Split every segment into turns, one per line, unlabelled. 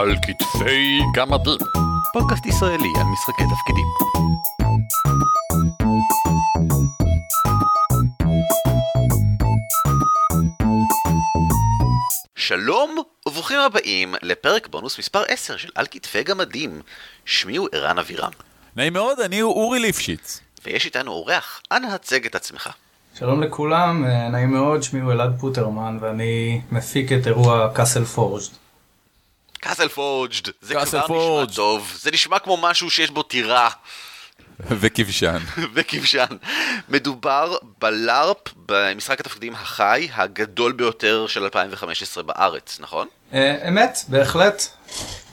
על כתפי גמדים. פודקאסט ישראלי על משחקי תפקידים. שלום וברוכים הבאים לפרק בונוס מספר 10 של על כתפי גמדים. שמי הוא ערן אבירם.
נעים מאוד, אני הוא אורי ליפשיץ.
ויש איתנו אורח, אנא הצג את עצמך.
שלום לכולם, אה, נעים מאוד, שמי הוא אלעד פוטרמן ואני מפיק את אירוע קאסל פורג'ד.
קאסל פורג'ד, זה
Castle
כבר נשמע
Forged.
טוב, זה נשמע כמו משהו שיש בו טירה
וכבשן.
וכבשן. מדובר בלארפ, במשחק התפקידים החי, הגדול ביותר של 2015 בארץ, נכון?
אה, אמת, בהחלט.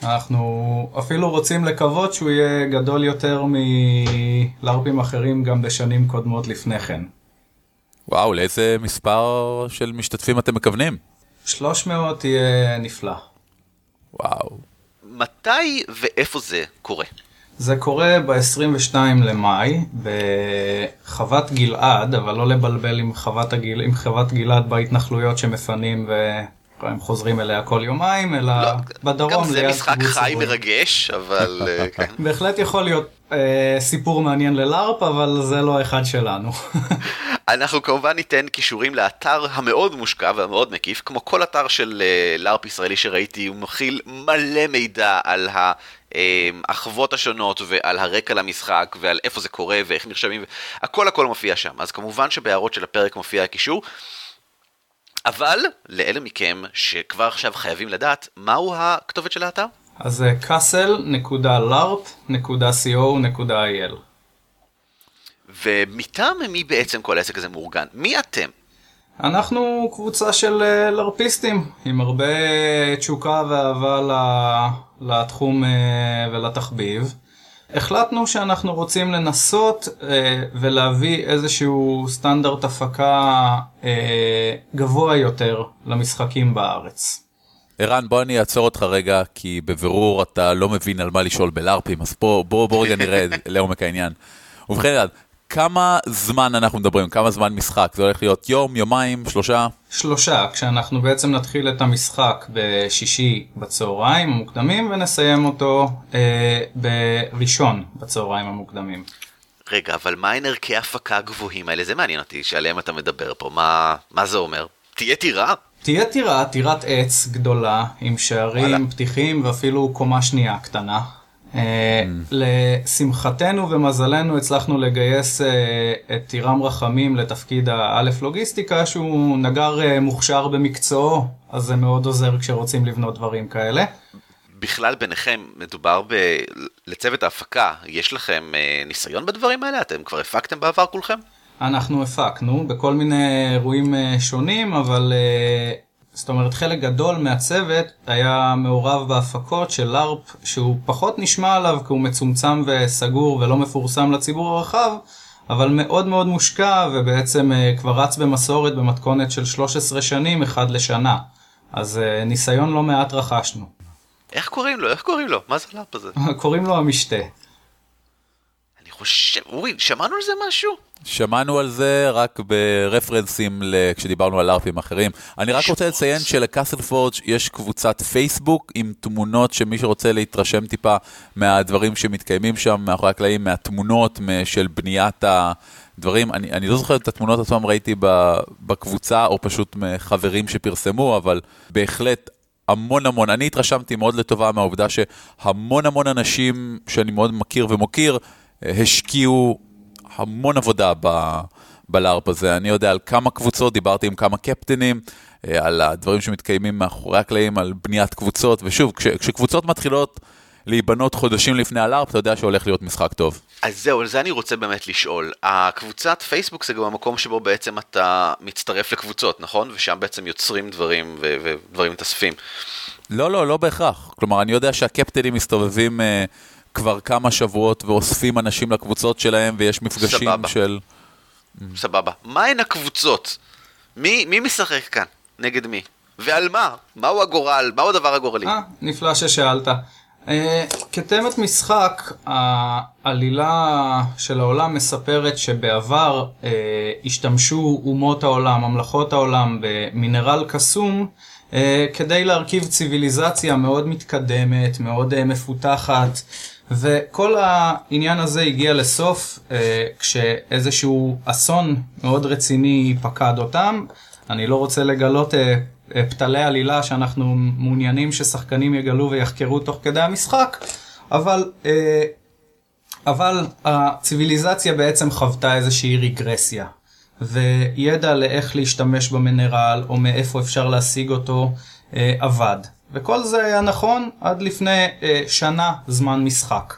אנחנו אפילו רוצים לקוות שהוא יהיה גדול יותר מלארפים אחרים גם בשנים קודמות לפני כן.
וואו, לאיזה מספר של משתתפים אתם מכוונים?
300 יהיה נפלא.
וואו.
מתי ואיפה זה קורה?
זה קורה ב-22 למאי בחוות גלעד, אבל לא לבלבל עם חוות, הגיל, עם חוות גלעד בהתנחלויות שמפנים והם חוזרים אליה כל יומיים, אלא
לא,
בדרום
גם זה
ליד
משחק חי
עברון.
מרגש, אבל אה, כן.
בהחלט יכול להיות אה, סיפור מעניין ללארפ, אבל זה לא האחד שלנו.
אנחנו כמובן ניתן קישורים לאתר המאוד מושקע והמאוד מקיף, כמו כל אתר של אה, לארפ ישראלי שראיתי, הוא מכיל מלא מידע על האחוות השונות ועל הרקע למשחק ועל איפה זה קורה ואיך נרשמים, הכל הכל מופיע שם. אז כמובן שבהערות של הפרק מופיע הקישור. אבל לאלה מכם שכבר עכשיו חייבים לדעת מהו הכתובת של האתר,
אז זה castle.larp.co.il
ומטעם מי בעצם כל העסק הזה מאורגן? מי אתם?
אנחנו קבוצה של אה, לרפיסטים עם הרבה תשוקה ואהבה לתחום אה, ולתחביב. החלטנו שאנחנו רוצים לנסות אה, ולהביא איזשהו סטנדרט הפקה אה, גבוה יותר למשחקים בארץ.
ערן, בוא אני אעצור אותך רגע, כי בבירור אתה לא מבין על מה לשאול בלארפים, אז בוא, בוא, בוא רגע נרד לעומק העניין. ובכן, כמה זמן אנחנו מדברים? כמה זמן משחק? זה הולך להיות יום, יומיים, שלושה?
שלושה, כשאנחנו בעצם נתחיל את המשחק בשישי בצהריים המוקדמים ונסיים אותו אה, בראשון בצהריים המוקדמים.
רגע, אבל מהן ערכי ההפקה הגבוהים האלה? זה מעניין אותי, שעליהם אתה מדבר פה. מה, מה זה אומר? תהיה טירה?
תהיה טירה, טירת עץ גדולה עם שערים
וואלה.
פתיחים ואפילו קומה שנייה קטנה. אה, לשמחתנו ומזלנו הצלחנו לגייס אה, את טירם רחמים לתפקיד האלף לוגיסטיקה שהוא נגר אה, מוכשר במקצועו אז זה מאוד עוזר כשרוצים לבנות דברים כאלה.
בכלל ביניכם מדובר ב... לצוות ההפקה, יש לכם ניסיון בדברים האלה? אתם כבר הפקתם בעבר כולכם?
אנחנו הפקנו בכל מיני אירועים שונים, אבל זאת אומרת חלק גדול מהצוות היה מעורב בהפקות של לארפ, שהוא פחות נשמע עליו כי הוא מצומצם וסגור ולא מפורסם לציבור הרחב, אבל מאוד מאוד מושקע ובעצם אה, כבר רץ במסורת במתכונת של 13 שנים אחד לשנה. אז אה, ניסיון לא מעט רכשנו.
איך קוראים לו? איך קוראים לו? מה זה הלאפ הזה?
קוראים לו המשתה.
אני חושב... אורי, שמענו על זה משהו?
שמענו על זה רק ברפרנסים כשדיברנו על לארפים אחרים. אני רק רוצה לציין שלקאסל פורג' יש קבוצת פייסבוק עם תמונות שמי שרוצה להתרשם טיפה מהדברים שמתקיימים שם מאחורי הקלעים, מהתמונות של בניית הדברים. אני, אני לא זוכר את התמונות עצמם ראיתי בקבוצה או פשוט מחברים שפרסמו, אבל בהחלט המון המון, אני התרשמתי מאוד לטובה מהעובדה שהמון המון אנשים שאני מאוד מכיר ומוקיר, אה, השקיעו המון עבודה ב, בלארפ הזה. אני יודע על כמה קבוצות, דיברתי עם כמה קפטנים, אה, על הדברים שמתקיימים מאחורי הקלעים, על בניית קבוצות, ושוב, כש, כשקבוצות מתחילות להיבנות חודשים לפני הלארפ, אתה יודע שהולך להיות משחק טוב.
אז זהו, על זה אני רוצה באמת לשאול. הקבוצת פייסבוק זה גם המקום שבו בעצם אתה מצטרף לקבוצות, נכון? ושם בעצם יוצרים דברים ו- ודברים מתאספים.
לא, לא, לא בהכרח. כלומר, אני יודע שהקפטנים מסתובבים אה, כבר כמה שבועות ואוספים אנשים לקבוצות שלהם, ויש מפגשים
סבבה.
של...
סבבה. מהן הקבוצות? מי, מי משחק כאן? נגד מי? ועל מה? מהו הגורל? מהו הדבר הגורלי?
אה, נפלא ששאלת. אה, כתמת משחק, העלילה של העולם מספרת שבעבר uh, השתמשו אומות העולם, ממלכות העולם, במינרל קסום uh, כדי להרכיב ציוויליזציה מאוד מתקדמת, מאוד uh, מפותחת, וכל העניין הזה הגיע לסוף uh, כשאיזשהו אסון מאוד רציני פקד אותם. אני לא רוצה לגלות פתלי עלילה שאנחנו מעוניינים ששחקנים יגלו ויחקרו תוך כדי המשחק, אבל, אה, אבל הציוויליזציה בעצם חוותה איזושהי רגרסיה. וידע לאיך להשתמש במינרל או מאיפה אפשר להשיג אותו אה, אבד. וכל זה היה נכון עד לפני אה, שנה זמן משחק.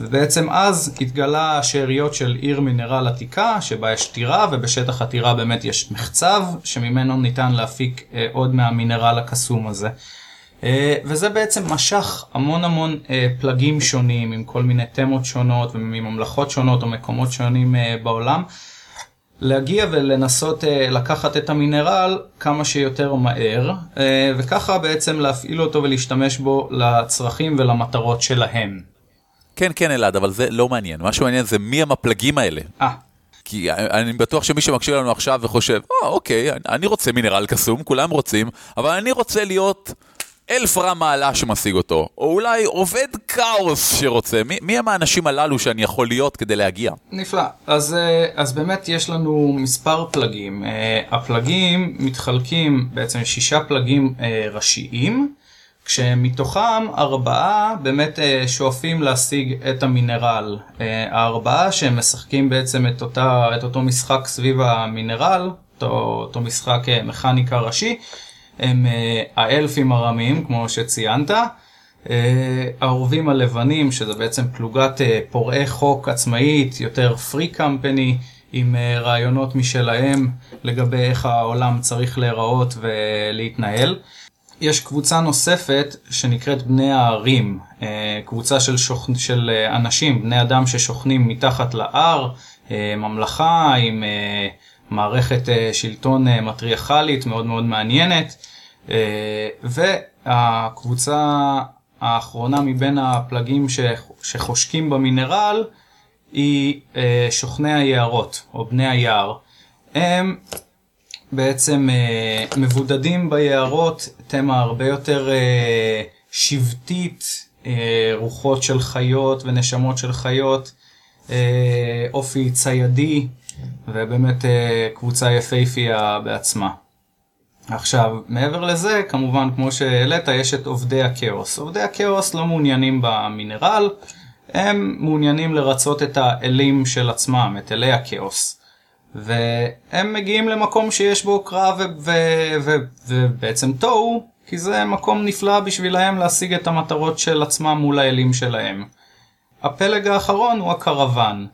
ובעצם אז התגלה השאריות של עיר מינרל עתיקה, שבה יש טירה, ובשטח הטירה באמת יש מחצב, שממנו ניתן להפיק אה, עוד מהמינרל הקסום הזה. וזה בעצם משך המון המון פלגים שונים, עם כל מיני תמות שונות, ומממלכות שונות או מקומות שונים בעולם. להגיע ולנסות אה, לקחת את המינרל כמה שיותר מהר, אה, וככה בעצם להפעיל אותו ולהשתמש בו לצרכים ולמטרות שלהם.
כן, כן, אלעד, אבל זה לא מעניין. מה שמעניין זה מי הם הפלגים האלה.
אה,
כי אני בטוח שמי שמקשיב לנו עכשיו וחושב, אה, אוקיי, אני רוצה מינרל קסום, כולם רוצים, אבל אני רוצה להיות אלף רע מעלה שמשיג אותו, או אולי עובד כאוס שרוצה. מי, מי הם האנשים הללו שאני יכול להיות כדי להגיע?
נפלא. אז, אה, אז באמת יש לנו מספר פלגים. אה, הפלגים מתחלקים בעצם שישה פלגים אה, ראשיים. כשמתוכם ארבעה באמת שואפים להשיג את המינרל. הארבעה שהם משחקים בעצם את, אותה, את אותו משחק סביב המינרל, אותו, אותו משחק מכניקה ראשי, הם האלפים הרמים כמו שציינת. העורבים הלבנים שזה בעצם פלוגת פורעי חוק עצמאית, יותר פרי קמפני, עם רעיונות משלהם לגבי איך העולם צריך להיראות ולהתנהל. יש קבוצה נוספת שנקראת בני הערים, קבוצה של, שוכ... של אנשים, בני אדם ששוכנים מתחת להר, ממלכה עם מערכת שלטון מטריארכלית מאוד מאוד מעניינת, והקבוצה האחרונה מבין הפלגים שחושקים במינרל היא שוכני היערות, או בני היער. הם בעצם אה, מבודדים ביערות, תמה הרבה יותר אה, שבטית, אה, רוחות של חיות ונשמות של חיות, אה, אופי ציידי, ובאמת אה, קבוצה יפהפייה בעצמה. עכשיו, מעבר לזה, כמובן, כמו שהעלית, יש את עובדי הכאוס. עובדי הכאוס לא מעוניינים במינרל, הם מעוניינים לרצות את האלים של עצמם, את אלי הכאוס. והם מגיעים למקום שיש בו קרב ובעצם תוהו, כי זה מקום נפלא בשבילהם להשיג את המטרות של עצמם מול האלים שלהם. הפלג האחרון הוא הקרוון.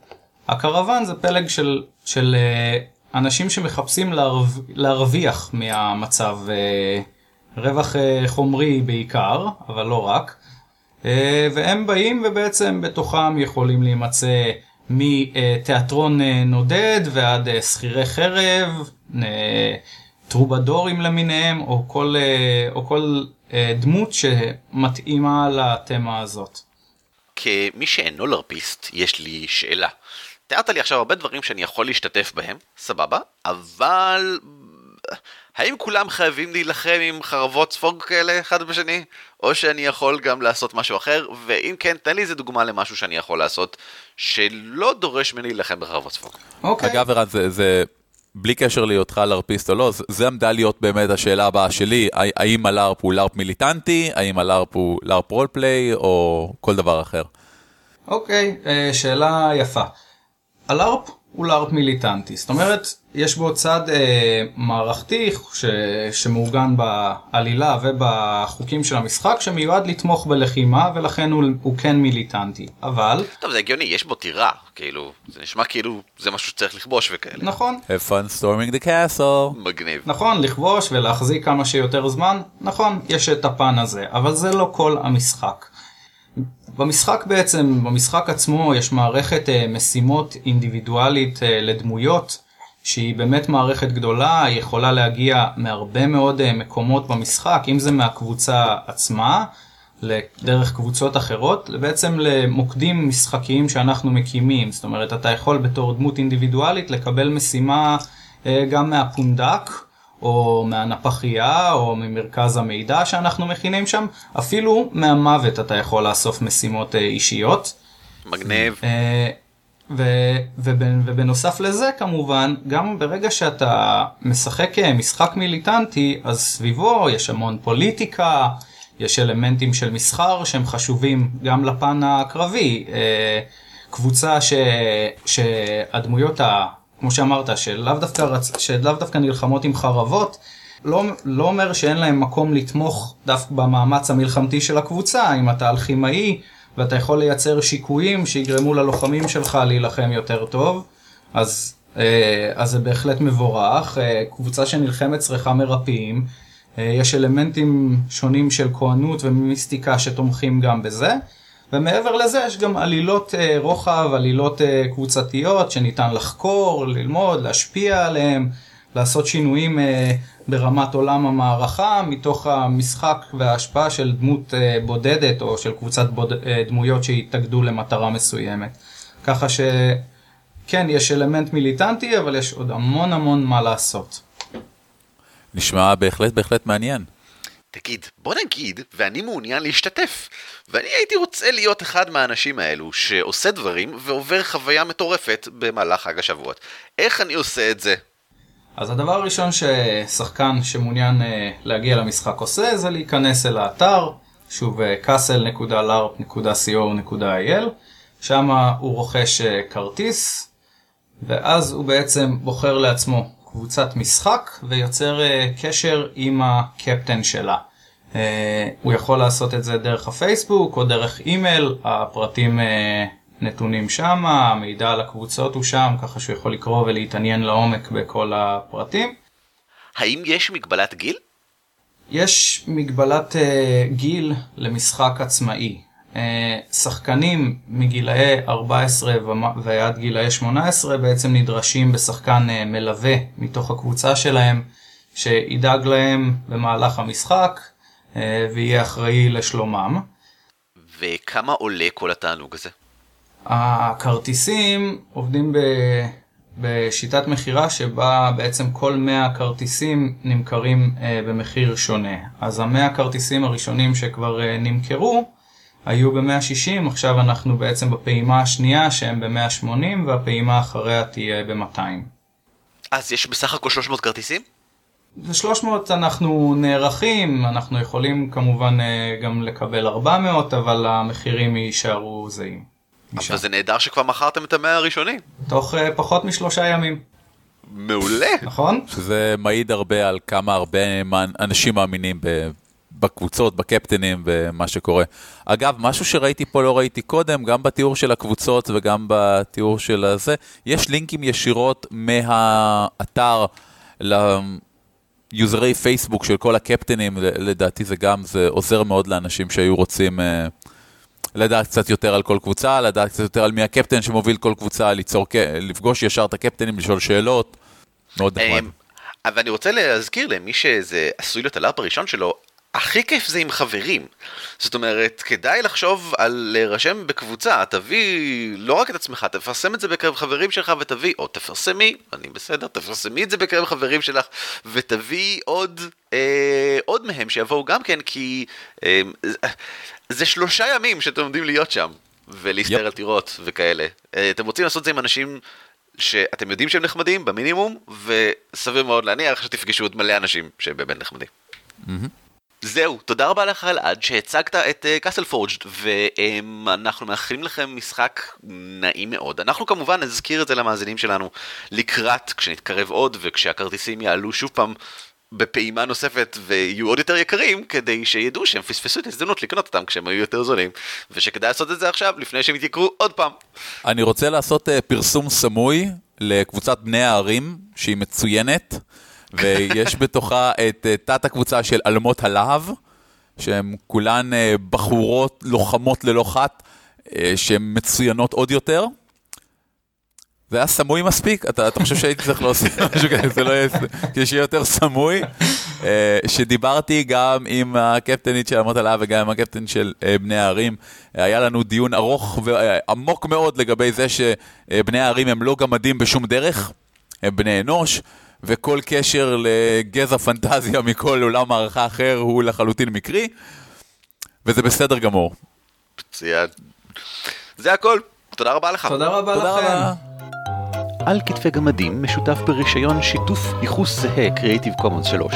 הקרוון זה פלג של, של uh, אנשים שמחפשים להרו, להרוויח מהמצב, uh, רווח uh, חומרי בעיקר, אבל לא רק. והם באים ובעצם בתוכם יכולים להימצא מתיאטרון נודד ועד שכירי חרב, טרובדורים למיניהם, או כל, או כל דמות שמתאימה לתמה הזאת.
כמי שאינו לרפיסט, יש לי שאלה. תיארת לי עכשיו הרבה דברים שאני יכול להשתתף בהם, סבבה, אבל האם כולם חייבים להילחם עם חרבות ספוג כאלה אחד בשני? או שאני יכול גם לעשות משהו אחר? ואם כן, תן לי איזה דוגמה למשהו שאני יכול לעשות שלא דורש ממני להילחם בחרבות ספוג.
אוקיי. אגב, ערן, זה, זה בלי קשר להיותך לארפיסט או לא, זה עמדה להיות באמת השאלה הבאה שלי, האם הלארפ הוא לארפ מיליטנטי, האם הלארפ הוא לארפ רולפליי או כל דבר אחר.
אוקיי, אה, שאלה יפה. הלארפ הוא לארפ מיליטנטי, זאת אומרת, יש בו צד אה, מערכתי ש, שמעוגן בעלילה ובחוקים של המשחק שמיועד לתמוך בלחימה ולכן הוא, הוא כן מיליטנטי, אבל...
טוב זה הגיוני, יש בו טירה, כאילו, זה נשמע כאילו זה משהו שצריך לכבוש וכאלה.
נכון.
have fun storming the castle.
מגניב.
נכון, לכבוש ולהחזיק כמה שיותר זמן, נכון, יש את הפן הזה, אבל זה לא כל המשחק. במשחק בעצם, במשחק עצמו יש מערכת אה, משימות אינדיבידואלית אה, לדמויות שהיא באמת מערכת גדולה, היא יכולה להגיע מהרבה מאוד אה, מקומות במשחק, אם זה מהקבוצה עצמה, דרך קבוצות אחרות, בעצם למוקדים משחקיים שאנחנו מקימים. זאת אומרת, אתה יכול בתור דמות אינדיבידואלית לקבל משימה גם מהפונדק, או מהנפחייה, או ממרכז המידע שאנחנו מכינים שם, אפילו מהמוות אתה יכול לאסוף משימות אה, אישיות.
מגניב.
ו, ובנוסף לזה כמובן, גם ברגע שאתה משחק משחק מיליטנטי, אז סביבו יש המון פוליטיקה, יש אלמנטים של מסחר שהם חשובים גם לפן הקרבי. אה, קבוצה ש, שהדמויות, ה, כמו שאמרת, שלאו דווקא, רצ, שלאו דווקא נלחמות עם חרבות, לא, לא אומר שאין להם מקום לתמוך דווקא במאמץ המלחמתי של הקבוצה, אם אתה אלכימאי ואתה יכול לייצר שיקויים שיגרמו ללוחמים שלך להילחם יותר טוב, אז, אה, אז זה בהחלט מבורך. אה, קבוצה שנלחמת צריכה מרפאים, אה, יש אלמנטים שונים של כהנות ומיסטיקה שתומכים גם בזה. ומעבר לזה יש גם עלילות רוחב, עלילות קבוצתיות שניתן לחקור, ללמוד, להשפיע עליהם, לעשות שינויים ברמת עולם המערכה מתוך המשחק וההשפעה של דמות אה, בודדת או של קבוצת בוד... אה, דמויות שהתאגדו למטרה מסוימת. ככה שכן, יש אלמנט מיליטנטי, אבל יש עוד המון המון מה לעשות.
נשמע בהחלט בהחלט מעניין.
תגיד, בוא נגיד, ואני מעוניין להשתתף. ואני הייתי רוצה להיות אחד מהאנשים האלו שעושה דברים ועובר חוויה מטורפת במהלך חג השבועות. איך אני עושה את זה?
אז הדבר הראשון ששחקן שמעוניין uh, להגיע למשחק עושה זה להיכנס אל האתר, שוב castle.larp.co.il, שם הוא רוכש uh, כרטיס, ואז הוא בעצם בוחר לעצמו קבוצת משחק ויוצר uh, קשר עם הקפטן שלה. Uh, הוא יכול לעשות את זה דרך הפייסבוק או דרך אימייל, הפרטים uh, נתונים שם, המידע על הקבוצות הוא שם, ככה שהוא יכול לקרוא ולהתעניין לעומק בכל הפרטים.
האם יש מגבלת גיל?
יש מגבלת uh, גיל למשחק עצמאי. Uh, שחקנים מגילאי 14 ועד גילאי 18 בעצם נדרשים בשחקן uh, מלווה מתוך הקבוצה שלהם, שידאג להם במהלך המשחק uh, ויהיה אחראי לשלומם.
וכמה עולה כל התענוג הזה?
הכרטיסים עובדים ב... בשיטת מכירה שבה בעצם כל 100 כרטיסים נמכרים אה, במחיר שונה. אז ה-100 כרטיסים הראשונים שכבר אה, נמכרו היו ב-160, עכשיו אנחנו בעצם בפעימה השנייה שהם ב-180 והפעימה אחריה תהיה ב-200.
אז יש בסך הכל 300 כרטיסים?
ב-300 אנחנו נערכים, אנחנו יכולים כמובן אה, גם לקבל 400, אבל המחירים יישארו זהים.
אבל זה נהדר שכבר מכרתם את המאה הראשונים.
תוך uh, פחות משלושה ימים.
מעולה.
נכון?
שזה מעיד הרבה על כמה הרבה אנשים מאמינים ב... בקבוצות, בקפטנים, במה שקורה. אגב, משהו שראיתי פה לא ראיתי קודם, גם בתיאור של הקבוצות וגם בתיאור של הזה, יש לינקים ישירות מהאתר ליוזרי פייסבוק של כל הקפטנים, לדעתי זה גם, זה עוזר מאוד לאנשים שהיו רוצים... Uh, לדעת קצת יותר על כל קבוצה, לדעת קצת יותר על מי הקפטן שמוביל כל קבוצה, ליצור, לפגוש ישר את הקפטנים, לשאול שאלות, מאוד נחמד. אמ,
אבל אני רוצה להזכיר למי שזה עשוי להיות הלאפ הראשון שלו, הכי כיף זה עם חברים. זאת אומרת, כדאי לחשוב על להירשם בקבוצה, תביא לא רק את עצמך, תפרסם את זה בקרב חברים שלך ותביא, או תפרסמי, אני בסדר, תפרסמי את זה בקרב חברים שלך, ותביא עוד, אה, עוד מהם שיבואו גם כן, כי אה, זה שלושה ימים שאתם עומדים להיות שם, ולהסתער yep. על טירות וכאלה. אה, אתם רוצים לעשות את זה עם אנשים שאתם יודעים שהם נחמדים, במינימום, וסביר מאוד להניח שתפגשו עוד מלא אנשים שהם באמת נחמדים. Mm-hmm. זהו, תודה רבה לך אלעד שהצגת את קאסל uh, פורג'ד ואנחנו מאחלים לכם משחק נעים מאוד. אנחנו כמובן נזכיר את זה למאזינים שלנו לקראת כשנתקרב עוד וכשהכרטיסים יעלו שוב פעם בפעימה נוספת ויהיו עוד יותר יקרים כדי שידעו שהם פספסו את ההזדמנות לקנות אותם כשהם היו יותר זולים ושכדאי לעשות את זה עכשיו לפני שהם יתייקרו עוד פעם.
אני רוצה לעשות uh, פרסום סמוי לקבוצת בני הערים שהיא מצוינת ויש בתוכה את uh, תת הקבוצה של אלמות הלהב שהן כולן uh, בחורות לוחמות ללא חת uh, שהן מצוינות עוד יותר. זה היה סמוי מספיק? אתה, אתה חושב שהייתי צריך להוסיף משהו כזה, זה לא יהיה, כדי שיהיה יותר סמוי? אה, שדיברתי גם עם הקפטנית של אמות הלהב וגם עם הקפטן של אה, בני הערים. היה לנו דיון ארוך ועמוק מאוד לגבי זה שבני הערים הם לא גמדים בשום דרך, הם בני אנוש. וכל קשר לגזע פנטזיה מכל עולם הערכה אחר הוא לחלוטין מקרי, וזה בסדר גמור.
מצוין. זה הכל, תודה רבה לך.
תודה רבה
תודה
לכם.
רבה.
על כתפי גמדים משותף ברישיון שיתוף ייחוס זהה Creative Commons 3.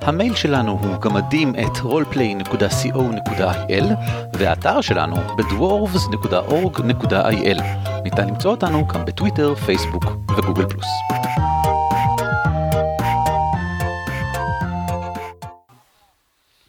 המייל שלנו הוא גמדים את roleplay.co.il והאתר שלנו בדוורבס.org.il. ניתן למצוא אותנו גם בטוויטר, פייסבוק וגוגל פלוס.